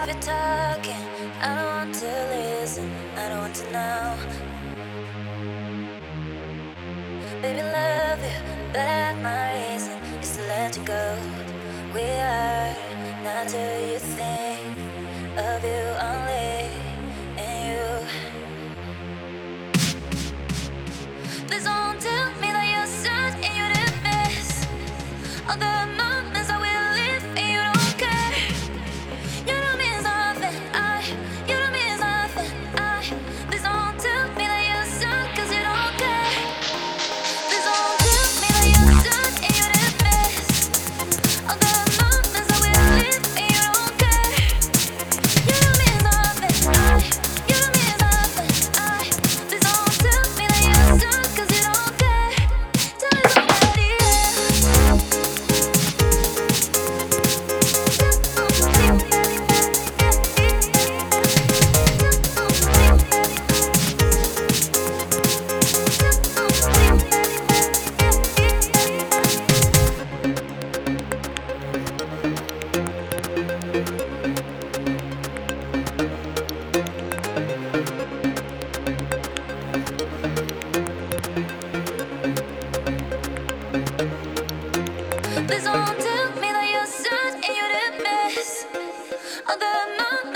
stop it talking. I don't want to listen. I don't want to know. Baby, love you, but I have my reason is to let you go. We are not who you think of you only and you. Please don't tell me that you're sad and you didn't miss all the sun and you're the best. All the mountains.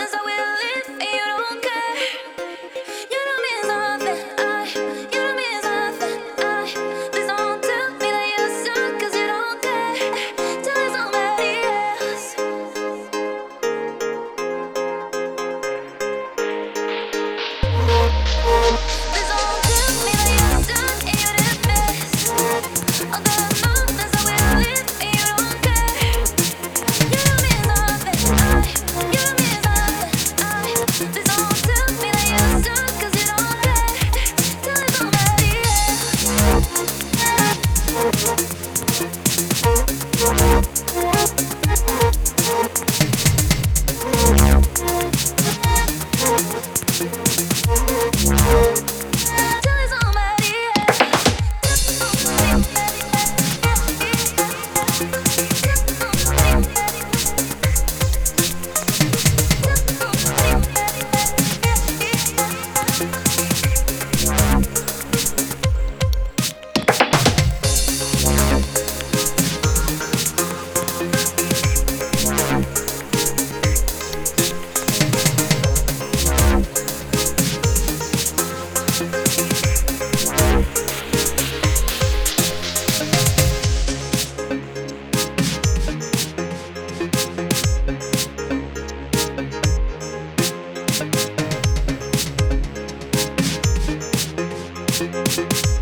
Bye.